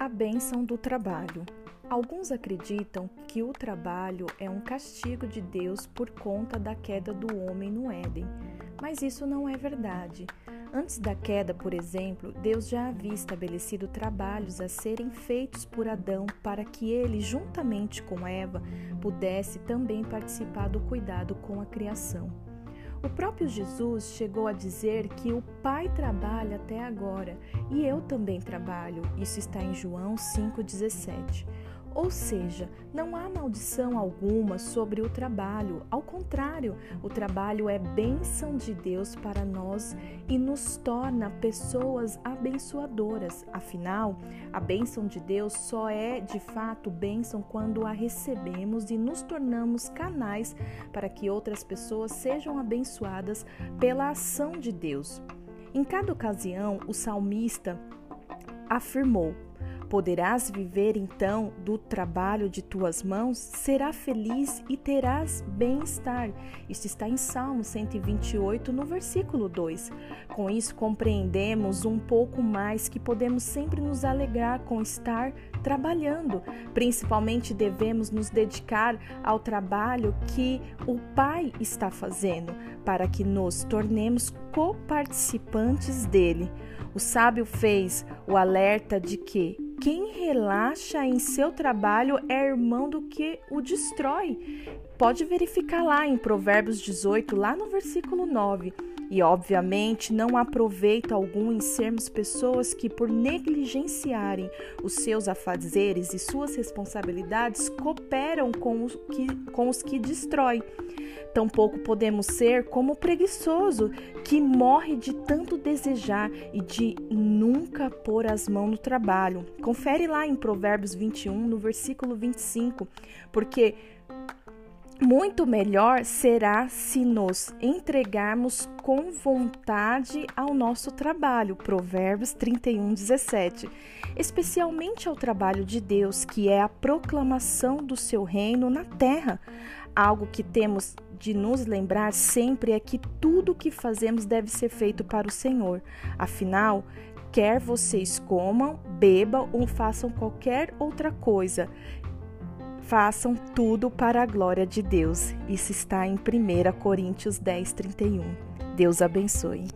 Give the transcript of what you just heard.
A bênção do trabalho. Alguns acreditam que o trabalho é um castigo de Deus por conta da queda do homem no Éden, mas isso não é verdade. Antes da queda, por exemplo, Deus já havia estabelecido trabalhos a serem feitos por Adão para que ele, juntamente com Eva, pudesse também participar do cuidado com a criação. O próprio Jesus chegou a dizer que o Pai trabalha até agora e eu também trabalho. Isso está em João 5,17. Ou seja, não há maldição alguma sobre o trabalho. Ao contrário, o trabalho é bênção de Deus para nós e nos torna pessoas abençoadoras. Afinal, a bênção de Deus só é de fato bênção quando a recebemos e nos tornamos canais para que outras pessoas sejam abençoadas pela ação de Deus. Em cada ocasião, o salmista afirmou: Poderás viver então do trabalho de tuas mãos, será feliz e terás bem-estar. Isso está em Salmo 128, no versículo 2. Com isso, compreendemos um pouco mais que podemos sempre nos alegrar com estar trabalhando. Principalmente devemos nos dedicar ao trabalho que o Pai está fazendo, para que nos tornemos coparticipantes dele. O sábio fez o alerta de que quem relaxa em seu trabalho é irmão do que o destrói. Pode verificar lá em Provérbios 18, lá no versículo 9. E, obviamente, não há proveito algum em sermos pessoas que, por negligenciarem os seus afazeres e suas responsabilidades, cooperam com os que, com os que destrói. Tampouco podemos ser como o preguiçoso, que morre de tanto desejar e de nunca pôr as mãos no trabalho. Confere lá em Provérbios 21, no versículo 25, porque muito melhor será se nos entregarmos com vontade ao nosso trabalho. Provérbios 31, 17. Especialmente ao trabalho de Deus, que é a proclamação do seu reino na terra. Algo que temos de nos lembrar sempre é que tudo o que fazemos deve ser feito para o Senhor. Afinal, quer vocês comam, bebam ou façam qualquer outra coisa, façam tudo para a glória de Deus. Isso está em 1 Coríntios 10, 31. Deus abençoe.